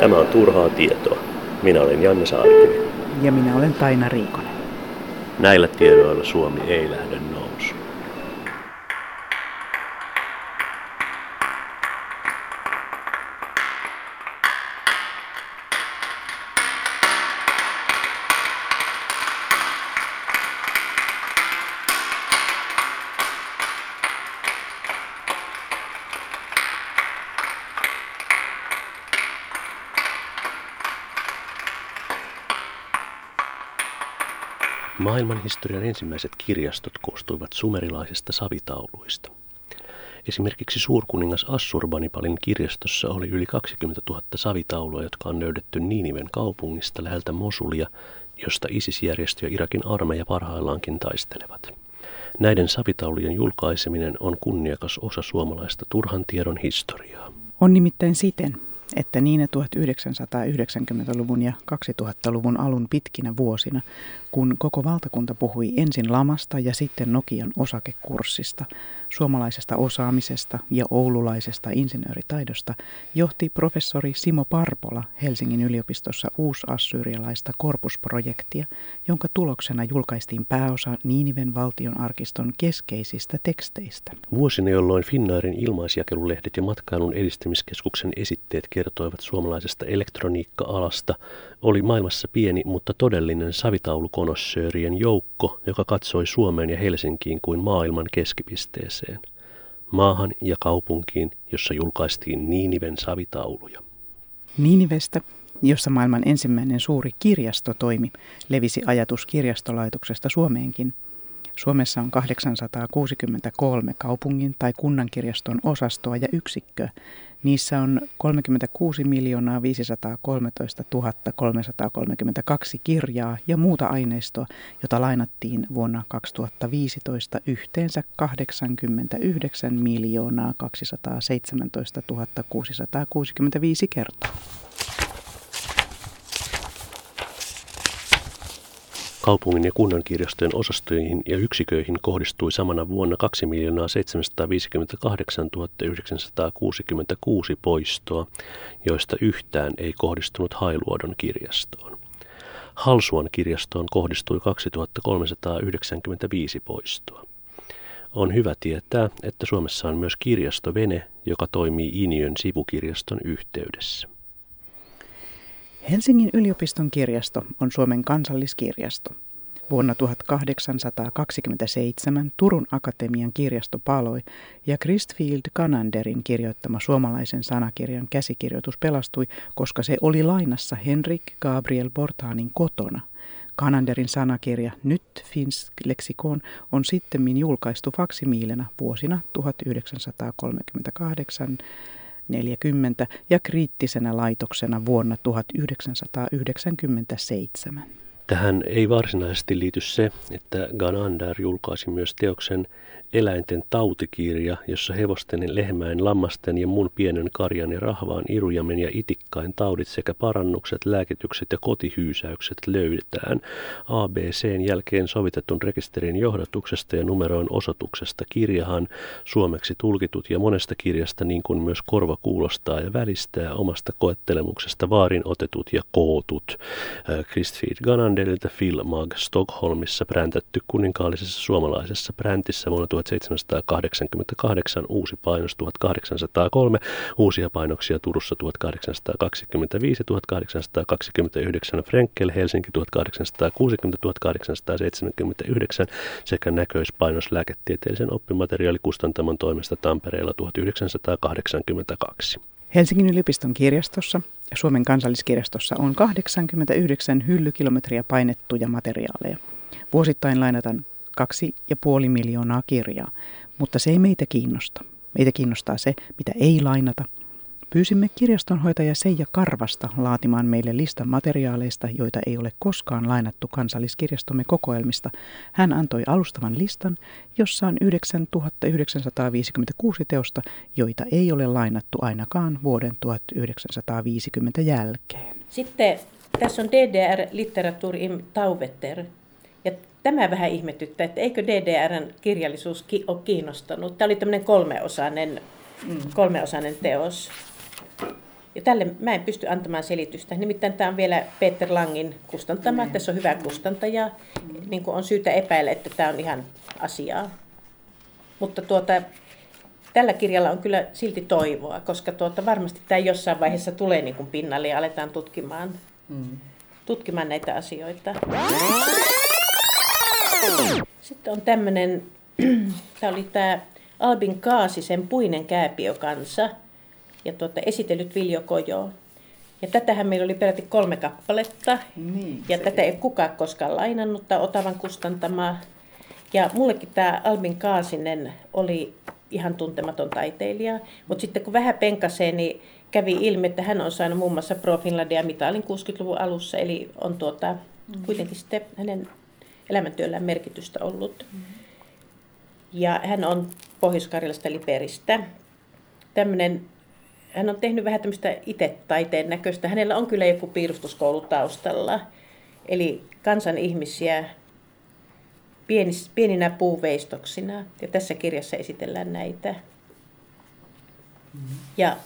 Tämä on turhaa tietoa. Minä olen Janne Saarikivi. Ja minä olen Taina Riikonen. Näillä tiedoilla Suomi ei lähde Maailmanhistorian ensimmäiset kirjastot koostuivat sumerilaisista savitauluista. Esimerkiksi suurkuningas Assurbanipalin kirjastossa oli yli 20 000 savitaulua, jotka on löydetty Niiniven kaupungista läheltä Mosulia, josta ISIS-järjestö ja Irakin armeija parhaillaankin taistelevat. Näiden savitaulujen julkaiseminen on kunniakas osa suomalaista turhan tiedon historiaa. On nimittäin siten, että niinä 1990-luvun ja 2000-luvun alun pitkinä vuosina, kun koko valtakunta puhui ensin lamasta ja sitten Nokian osakekurssista, suomalaisesta osaamisesta ja oululaisesta insinööritaidosta, johti professori Simo Parpola Helsingin yliopistossa uusassyrialaista korpusprojektia, jonka tuloksena julkaistiin pääosa Niiniven valtionarkiston keskeisistä teksteistä. Vuosina, jolloin Finnairin ilmaisjakelulehdet ja matkailun edistämiskeskuksen esitteet kertoivat suomalaisesta elektroniikka-alasta, oli maailmassa pieni, mutta todellinen savitaulukonossöörien joukko, joka katsoi Suomeen ja Helsinkiin kuin maailman keskipisteeseen. Maahan ja kaupunkiin, jossa julkaistiin Niiniven savitauluja. Niinivestä, jossa maailman ensimmäinen suuri kirjasto toimi, levisi ajatus kirjastolaitoksesta Suomeenkin – Suomessa on 863 kaupungin tai kunnankirjaston osastoa ja yksikköä. Niissä on 36 miljoonaa 513 332 kirjaa ja muuta aineistoa, jota lainattiin vuonna 2015 yhteensä 89 miljoonaa 217 665 kertaa. Kaupungin ja kunnan kirjastojen osastoihin ja yksiköihin kohdistui samana vuonna 2 758 966 poistoa, joista yhtään ei kohdistunut Hailuodon kirjastoon. Halsuan kirjastoon kohdistui 2395 poistoa. On hyvä tietää, että Suomessa on myös kirjastovene, joka toimii Iniön sivukirjaston yhteydessä. Helsingin yliopiston kirjasto on Suomen kansalliskirjasto. Vuonna 1827 Turun Akatemian kirjasto paloi ja Christfield Kananderin kirjoittama suomalaisen sanakirjan käsikirjoitus pelastui, koska se oli lainassa Henrik Gabriel Bortanin kotona. Kananderin sanakirja Nyt Finsk leksikon on sitten julkaistu faksimiilenä vuosina 1938 40 ja kriittisenä laitoksena vuonna 1997. Tähän ei varsinaisesti liity se, että Ganander julkaisi myös teoksen eläinten tautikirja, jossa hevosten, lehmäin, lammasten ja muun pienen karjan ja rahvaan irujamen ja itikkain taudit sekä parannukset, lääkitykset ja kotihyysäykset löydetään ABCn jälkeen sovitetun rekisterin johdatuksesta ja numeroin osoituksesta kirjahan suomeksi tulkitut ja monesta kirjasta niin kuin myös korva kuulostaa ja välistää omasta koettelemuksesta vaarin otetut ja kootut. Christfried Gananderilta Phil Mag Stockholmissa präntätty kuninkaallisessa suomalaisessa präntissä vuonna 1788, uusi painos 1803, uusia painoksia Turussa 1825 1829, Frenkel Helsinki 1860 1879 sekä näköispainos lääketieteellisen oppimateriaalikustantamon toimesta Tampereella 1982. Helsingin yliopiston kirjastossa ja Suomen kansalliskirjastossa on 89 hyllykilometriä painettuja materiaaleja. Vuosittain lainataan kaksi ja puoli miljoonaa kirjaa, mutta se ei meitä kiinnosta. Meitä kiinnostaa se, mitä ei lainata. Pyysimme kirjastonhoitaja Seija Karvasta laatimaan meille listan materiaaleista, joita ei ole koskaan lainattu kansalliskirjastomme kokoelmista. Hän antoi alustavan listan, jossa on 9956 teosta, joita ei ole lainattu ainakaan vuoden 1950 jälkeen. Sitten tässä on DDR-litteratur im Tauvetter, tämä vähän ihmetyttää, että eikö DDRn kirjallisuus ki- ole kiinnostanut. Tämä oli tämmöinen kolmeosainen, mm. kolmeosainen teos. Ja tälle mä en pysty antamaan selitystä. Nimittäin tämä on vielä Peter Langin kustantama. Mm. Tässä on hyvä kustantaja. Mm. Niin kuin on syytä epäillä, että tämä on ihan asiaa. Mutta tuota, tällä kirjalla on kyllä silti toivoa, koska tuota, varmasti tämä jossain vaiheessa tulee niin kuin pinnalle ja aletaan tutkimaan, mm. tutkimaan näitä asioita. Sitten on tämmöinen, tämä oli tämä Albin Kaasisen Puinen kääpiokansa ja tuota, esitellyt Viljo Kojo. Ja tätähän meillä oli peräti kolme kappaletta. Niin, ja tätä ei kukaan koskaan lainannut, tämä Otavan kustantamaa. Ja mullekin tämä Albin Kaasinen oli ihan tuntematon taiteilija. Mutta sitten kun vähän penkasee, niin kävi ilmi, että hän on saanut muun muassa Pro Finlandia mitalin 60-luvun alussa. Eli on tuota, mm. kuitenkin sitten hänen elämäntyöllään merkitystä ollut. Mm. Ja hän on Pohjois-Karjalasta Liperistä. Tämmöinen, hän on tehnyt vähän tämmöistä itse taiteen näköistä. Hänellä on kyllä joku piirustuskoulu taustalla. Eli kansan ihmisiä pienis, pieninä puuveistoksina. Ja tässä kirjassa esitellään näitä. Mm-hmm. Ja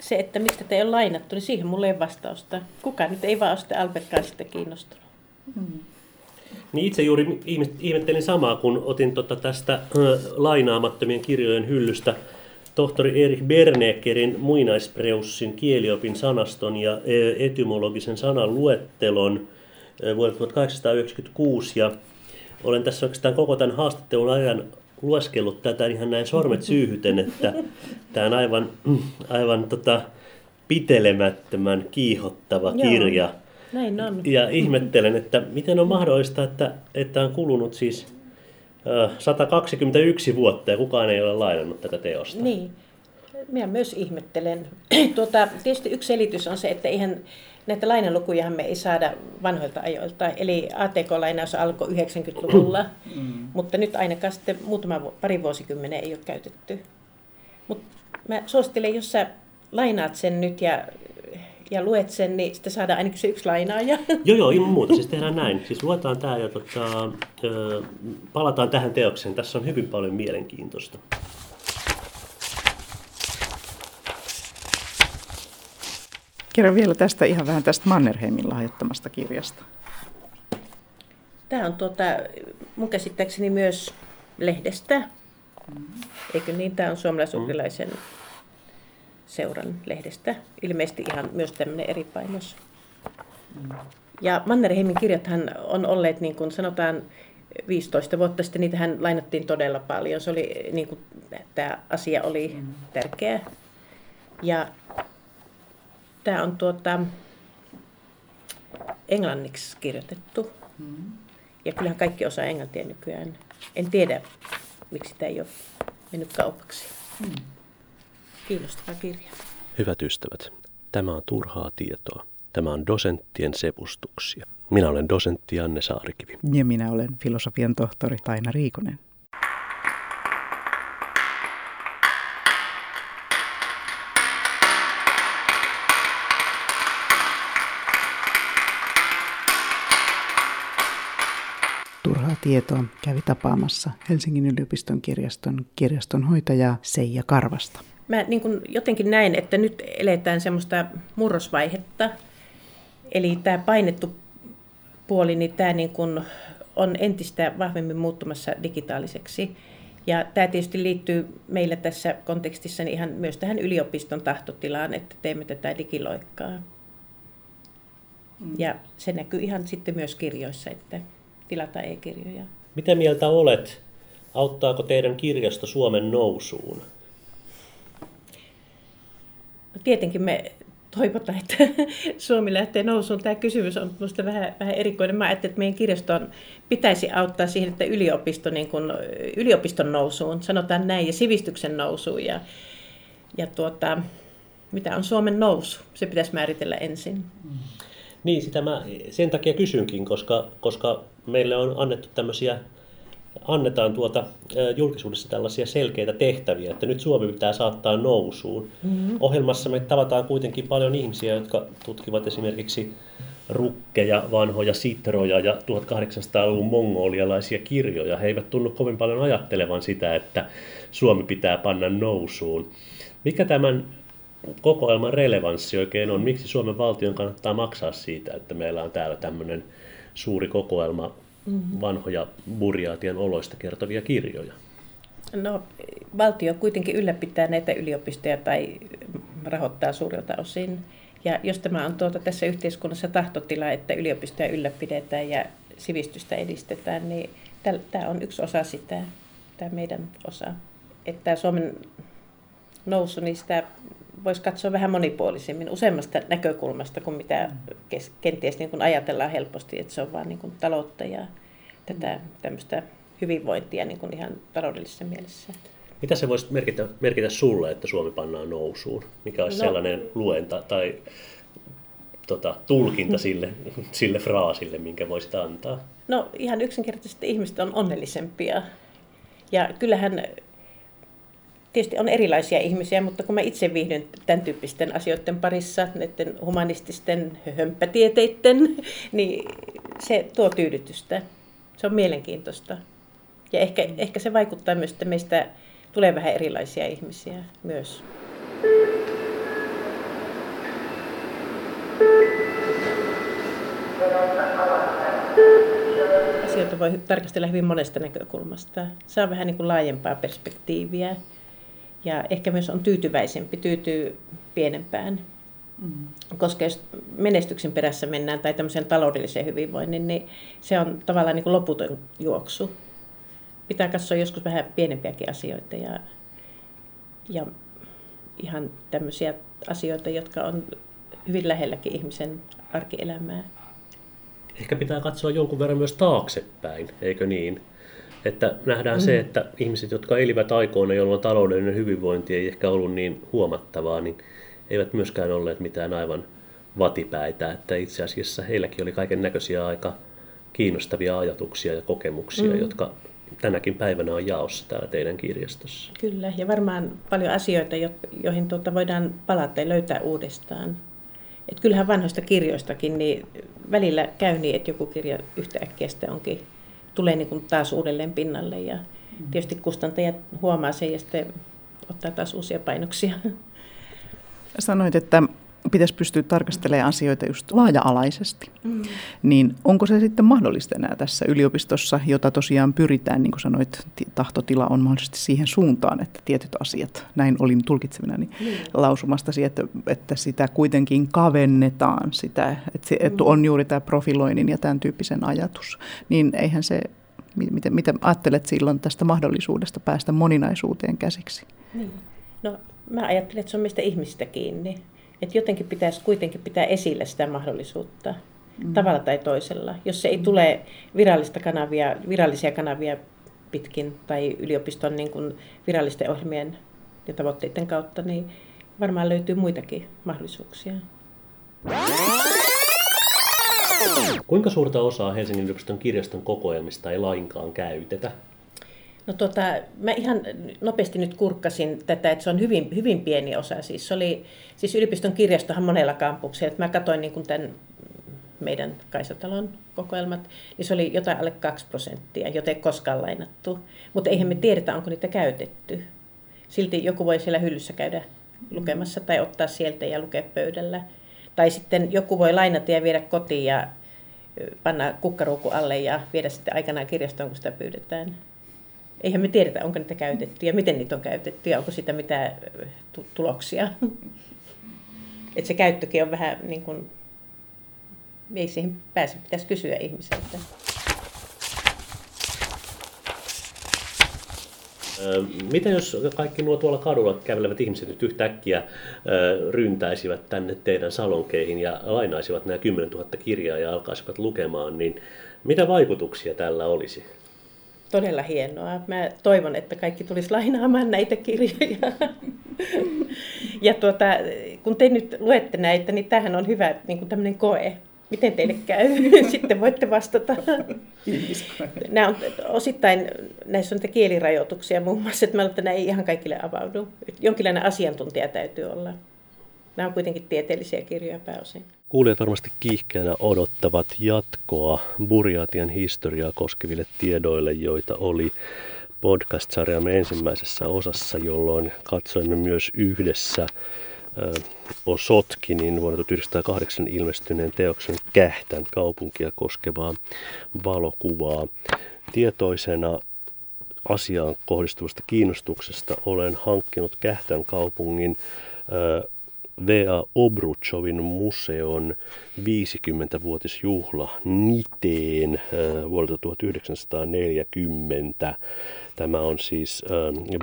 se, että miksi tätä ei ole lainattu, niin siihen mulle ei vastausta. Kukaan nyt ei vaan ole Albert Kansista kiinnostunut. Mm. Niin itse juuri ihmettelin samaa, kun otin tota tästä äh, lainaamattomien kirjojen hyllystä tohtori Erich Berneckerin muinaispreussin kieliopin sanaston ja etymologisen sanan luettelon vuodelta 1896 ja olen tässä oikeastaan koko tämän haastattelun ajan lueskellut tätä ihan näin sormet syyhyten, että tämä on aivan, aivan tota, pitelemättömän kiihottava kirja. Joo, näin on. Ja ihmettelen, että miten on mahdollista, että, että on kulunut siis 121 vuotta ja kukaan ei ole lainannut tätä teosta. Niin, minä myös ihmettelen. Tuota, tietysti yksi selitys on se, että eihän näitä lainalukujahan me ei saada vanhoilta ajoilta. Eli ATK-lainaus alkoi 90-luvulla, mm. mutta nyt ainakaan sitten muutama pari vuosikymmenen ei ole käytetty. Mutta mä suosittelen, jos sä lainaat sen nyt ja, ja luet sen, niin sitten saadaan ainakin se yksi lainaaja. Joo, joo, ilman muuta. Siis tehdään näin. Siis luetaan tämä ja tota, palataan tähän teokseen. Tässä on hyvin paljon mielenkiintoista. Kerro vielä tästä ihan vähän tästä Mannerheimin lahjoittamasta kirjasta. Tämä on tuota, mun käsittääkseni myös lehdestä. Mm. Eikö niin? Tämä on suomalaisukrilaisen mm. Seuran lehdestä. Ilmeisesti ihan myös tämmöinen eri painos. Ja Mannerheimin kirjathan on olleet, niin kuin sanotaan, 15 vuotta sitten niitähän lainattiin todella paljon. Se oli, niin kuin, tämä asia oli mm. tärkeä. Ja Tämä on tuota, englanniksi kirjoitettu. Mm. Ja kyllähän kaikki osaa englantia nykyään. En tiedä, miksi tämä ei ole mennyt kaupaksi. Mm. Kiinnostava kirja. Hyvät ystävät, tämä on turhaa tietoa. Tämä on dosenttien sepustuksia. Minä olen dosentti Anne Saarikivi. Ja minä olen filosofian tohtori Taina Riikonen. tietoa kävi tapaamassa Helsingin yliopiston kirjaston kirjastonhoitajaa Seija Karvasta. Mä niin kun jotenkin näin, että nyt eletään semmoista murrosvaihetta. Eli tämä painettu puoli, niin tämä niin kun on entistä vahvemmin muuttumassa digitaaliseksi. Ja tämä tietysti liittyy meillä tässä kontekstissa niin ihan myös tähän yliopiston tahtotilaan, että teemme tätä digiloikkaa. Mm. Ja se näkyy ihan sitten myös kirjoissa, että tilata e-kirjoja. Mitä mieltä olet? Auttaako teidän kirjasto Suomen nousuun? Tietenkin me toivotaan, että Suomi lähtee nousuun. Tämä kysymys on minusta vähän, vähän erikoinen. Mä ajattelin, että meidän kirjaston pitäisi auttaa siihen, että yliopisto, niin kuin, yliopiston nousuun, sanotaan näin, ja sivistyksen nousuun. Ja, ja tuota, mitä on Suomen nousu? Se pitäisi määritellä ensin. Mm. Niin, sitä mä sen takia kysynkin, koska, koska meille on annettu tämmöisiä, annetaan tuota julkisuudessa tällaisia selkeitä tehtäviä, että nyt Suomi pitää saattaa nousuun. Mm-hmm. Ohjelmassa me tavataan kuitenkin paljon ihmisiä, jotka tutkivat esimerkiksi rukkeja, vanhoja sitroja ja 1800-luvun mongolialaisia kirjoja. He eivät tunnu kovin paljon ajattelevan sitä, että Suomi pitää panna nousuun. Mikä tämän kokoelman relevanssi oikein on? Miksi Suomen valtion kannattaa maksaa siitä, että meillä on täällä tämmöinen suuri kokoelma vanhoja burjaatien oloista kertovia kirjoja? No, valtio kuitenkin ylläpitää näitä yliopistoja tai rahoittaa suurelta osin. Ja jos tämä on tuota tässä yhteiskunnassa tahtotila, että yliopistoja ylläpidetään ja sivistystä edistetään, niin tämä on yksi osa sitä, tämä meidän osa. Että Suomen nousu, niin sitä voisi katsoa vähän monipuolisemmin, useammasta näkökulmasta kuin mitä kenties niin kuin ajatellaan helposti, että se on vain niin taloutta ja tätä tämmöistä hyvinvointia niin kuin ihan taloudellisessa mielessä. Mitä se voisi merkitä, merkitä sulle, että Suomi pannaan nousuun? Mikä olisi no, sellainen luenta tai tota, tulkinta sille, sille fraasille, minkä voisit antaa? No ihan yksinkertaisesti ihmiset on onnellisempia. Ja kyllähän tietysti on erilaisia ihmisiä, mutta kun mä itse viihdyn tämän tyyppisten asioiden parissa, näiden humanististen hömppätieteiden, niin se tuo tyydytystä. Se on mielenkiintoista. Ja ehkä, ehkä se vaikuttaa myös, että meistä tulee vähän erilaisia ihmisiä myös. Asioita voi tarkastella hyvin monesta näkökulmasta. Saa vähän niin kuin laajempaa perspektiiviä ja ehkä myös on tyytyväisempi, tyytyy pienempään. Mm. Koska jos menestyksen perässä mennään tai tämmöisen taloudellisen hyvinvoinnin, niin se on tavallaan niin kuin loputon juoksu. Pitää katsoa joskus vähän pienempiäkin asioita ja, ja ihan tämmöisiä asioita, jotka on hyvin lähelläkin ihmisen arkielämää. Ehkä pitää katsoa jonkun verran myös taaksepäin, eikö niin? Että nähdään mm. se, että ihmiset, jotka elivät aikoina, jolloin taloudellinen hyvinvointi ei ehkä ollut niin huomattavaa, niin eivät myöskään olleet mitään aivan vatipäitä. Että itse asiassa heilläkin oli kaiken näköisiä aika kiinnostavia ajatuksia ja kokemuksia, mm. jotka tänäkin päivänä on jaossa täällä teidän kirjastossa. Kyllä, ja varmaan paljon asioita, joihin tuota voidaan palata ja löytää uudestaan. Et kyllähän vanhoista kirjoistakin, niin välillä käy niin, että joku kirja yhtäkkiä onkin tulee niin kuin taas uudelleen pinnalle ja tietysti kustantajat huomaa sen ja sitten ottaa taas uusia painoksia. Sanoit, että pitäisi pystyä tarkastelemaan asioita just laaja-alaisesti. Mm. Niin onko se sitten mahdollista enää tässä yliopistossa, jota tosiaan pyritään, niin kuin sanoit, tahtotila on mahdollisesti siihen suuntaan, että tietyt asiat, näin olin tulkitsevina, niin mm. lausumastasi, että, että sitä kuitenkin kavennetaan, sitä, että, se, että on juuri tämä profiloinnin ja tämän tyyppisen ajatus. Niin eihän se, miten, miten ajattelet silloin tästä mahdollisuudesta päästä moninaisuuteen käsiksi? Niin. No mä ajattelen, että se on meistä ihmistä kiinni. Että jotenkin pitäisi kuitenkin pitää esillä sitä mahdollisuutta mm. tavalla tai toisella. Jos se ei tule virallista kanavia, virallisia kanavia pitkin tai yliopiston niin kuin virallisten ohjelmien ja tavoitteiden kautta, niin varmaan löytyy muitakin mahdollisuuksia. Kuinka suurta osaa Helsingin yliopiston kirjaston kokoelmista ei lainkaan käytetä? No tota, mä ihan nopeasti nyt kurkkasin tätä, että se on hyvin, hyvin pieni osa. Siis, se oli, siis yliopiston kirjastohan monella kampuksella. Mä katsoin niin tämän meidän Kaisatalon kokoelmat, niin se oli jotain alle 2 prosenttia, joten ei koskaan lainattu. Mutta eihän me tiedetä, onko niitä käytetty. Silti joku voi siellä hyllyssä käydä lukemassa tai ottaa sieltä ja lukea pöydällä. Tai sitten joku voi lainata ja viedä kotiin ja panna kukkaruuku alle ja viedä sitten aikanaan kirjastoon, kun sitä pyydetään eihän me tiedetä, onko niitä käytetty ja miten niitä on käytetty ja onko sitä mitään tuloksia. että se käyttökin on vähän niin kuin, ei siihen pääse, pitäisi kysyä ihmiseltä. Mitä jos kaikki nuo tuolla kadulla kävelevät ihmiset nyt yhtäkkiä ryntäisivät tänne teidän salonkeihin ja lainaisivat nämä 10 000 kirjaa ja alkaisivat lukemaan, niin mitä vaikutuksia tällä olisi? Todella hienoa. Mä toivon, että kaikki tulisi lainaamaan näitä kirjoja. ja tuota, kun te nyt luette näitä, niin tämähän on hyvä niin kuin tämmöinen koe. Miten teille käy? Sitten voitte vastata. Nämä on, osittain näissä on niitä kielirajoituksia muun muassa, että mä että nämä ei ihan kaikille avaudu. Jonkinlainen asiantuntija täytyy olla. Nämä on kuitenkin tieteellisiä kirjoja pääosin. Kuulijat varmasti kiihkeänä odottavat jatkoa Burjatian historiaa koskeville tiedoille, joita oli podcast-sarjamme ensimmäisessä osassa, jolloin katsoimme myös yhdessä Osotkinin vuonna 1908 ilmestyneen teoksen Kähtän kaupunkia koskevaa valokuvaa. Tietoisena asiaan kohdistuvasta kiinnostuksesta olen hankkinut Kähtän kaupungin V.A. Obruchovin museon 50-vuotisjuhla Niteen vuodelta 1940. Tämä on siis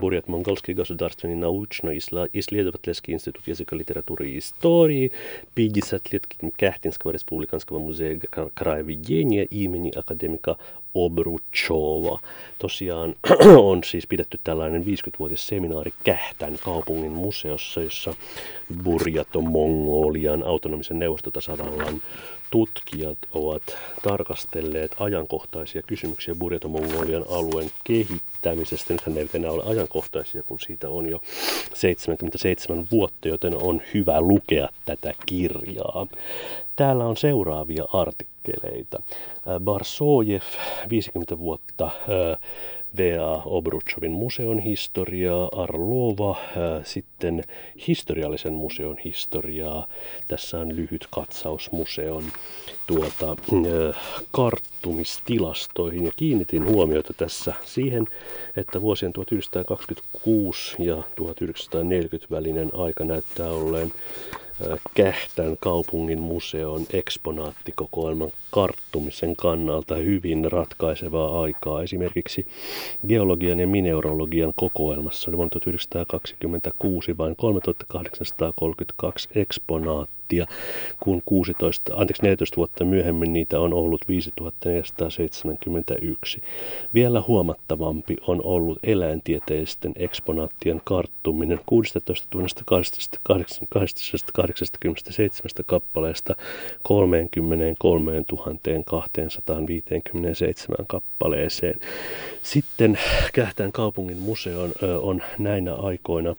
Бурят Монгольский государственный научно-исследовательский институт языка, литературы и истории, 50 лет Кяхтинского республиканского музея краеведения имени академика Obruchova. Tosiaan on siis pidetty tällainen 50-vuotisseminaari Kähtän kaupungin museossa, jossa Burjato Mongolian autonomisen neuvostotasavallan tutkijat ovat tarkastelleet ajankohtaisia kysymyksiä Burjato-Mongolian alueen kehittämisestä. Nythän ne eivät enää ole ajankohtaisia, kun siitä on jo 77 vuotta, joten on hyvä lukea tätä kirjaa. Täällä on seuraavia artikkeleita. Barsojev, 50 vuotta V.A. Obruchovin museon historiaa, Arlova, sitten historiallisen museon historiaa. Tässä on lyhyt katsaus museon tuota, karttumistilastoihin ja kiinnitin huomiota tässä siihen, että vuosien 1926 ja 1940 välinen aika näyttää olleen Kähtän kaupungin museon eksponaattikokoelman karttumisen kannalta hyvin ratkaisevaa aikaa. Esimerkiksi geologian ja mineurologian kokoelmassa oli vuonna 1926 vain 3832 eksponaattia kun 16, anteeksi, 14 vuotta myöhemmin niitä on ollut 5471. Vielä huomattavampi on ollut eläintieteellisten eksponaattien karttuminen 16 287 kappaleesta 33 257 kappaleeseen. Sitten Kähtään kaupungin museon on näinä aikoina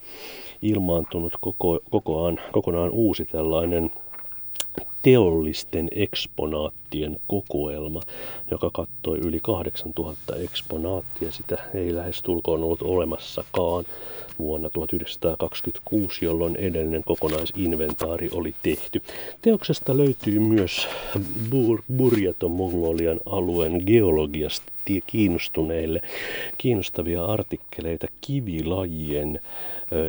ilmaantunut koko, kokoaan, kokonaan uusi tällainen teollisten eksponaattien kokoelma, joka kattoi yli 8000 eksponaattia. Sitä ei lähestulkoon tulkoon ollut olemassakaan vuonna 1926, jolloin edellinen kokonaisinventaari oli tehty. Teoksesta löytyy myös Bur- Burjato-Mongolian alueen geologiasta kiinnostuneille kiinnostavia artikkeleita kivilajien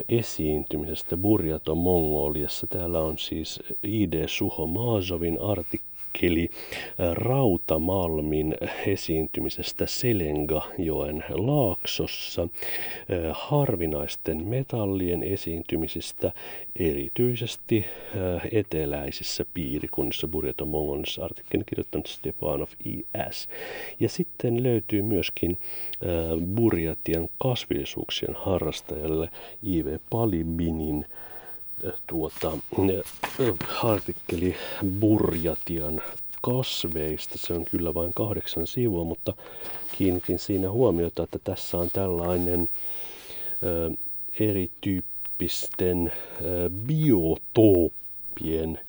esiintymisestä Burjato Mongoliassa. Täällä on siis I.D. Suho Maasovin artikkeli Rautamalmin esiintymisestä Selengajoen laaksossa, harvinaisten metallien esiintymisistä erityisesti eteläisissä piirikunnissa Burjato Mongolissa artikkelin kirjoittanut Stepanov I.S. Ja sitten löytyy myöskin Burjatian kasvillisuuksien harrastajalle I.V. Palibinin tuota, artikkeli Burjatian kasveista. Se on kyllä vain kahdeksan sivua, mutta kiinnitin siinä huomiota, että tässä on tällainen ö, erityyppisten ö, biotooppien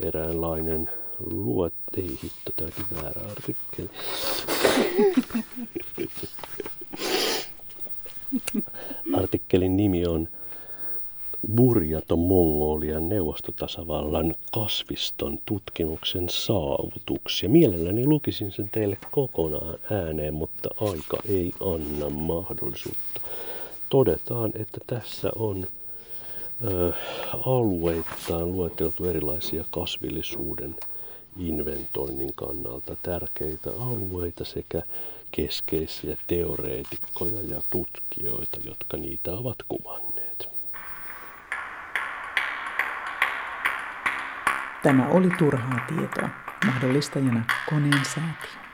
eräänlainen luot... Ei hitto, tämäkin väärä artikkeli. Artikkelin nimi on Burjato Mongolian neuvostotasavallan kasviston tutkimuksen saavutuksia. Mielelläni lukisin sen teille kokonaan ääneen, mutta aika ei anna mahdollisuutta. Todetaan, että tässä on ö, alueittain lueteltu erilaisia kasvillisuuden inventoinnin kannalta tärkeitä alueita sekä keskeisiä teoreetikkoja ja tutkijoita, jotka niitä ovat kuvanneet. Tämä oli turhaa tietoa. Mahdollistajana koneen säätiö.